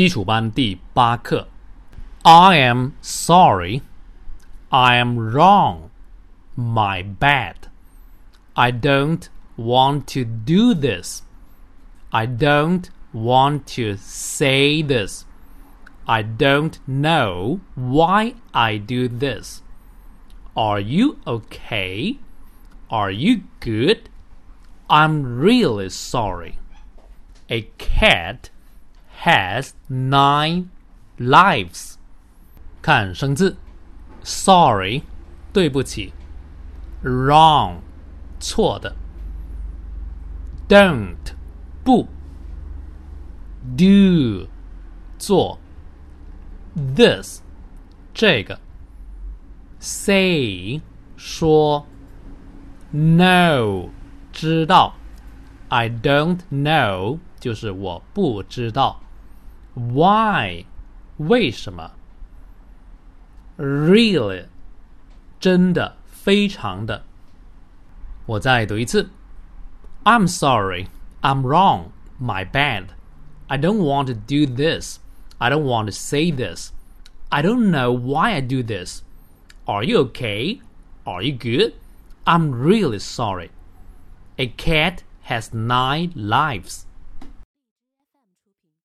基础班第八课。I am sorry. I am wrong. My bad. I don't want to do this. I don't want to say this. I don't know why I do this. Are you okay? Are you good? I'm really sorry. A cat has nine lives. 看生字，sorry，对不起；wrong，错的；don't，不；do，做；this，这个；say，说；know，知道；I don't know，就是我不知道。 Why？为什么？Really？真的，非常的。我再读一次。I'm sorry. I'm wrong. My bad. I don't want to do this. I don't want to say this. I don't know why I do this. Are you okay? Are you good? I'm really sorry. A cat has nine lives.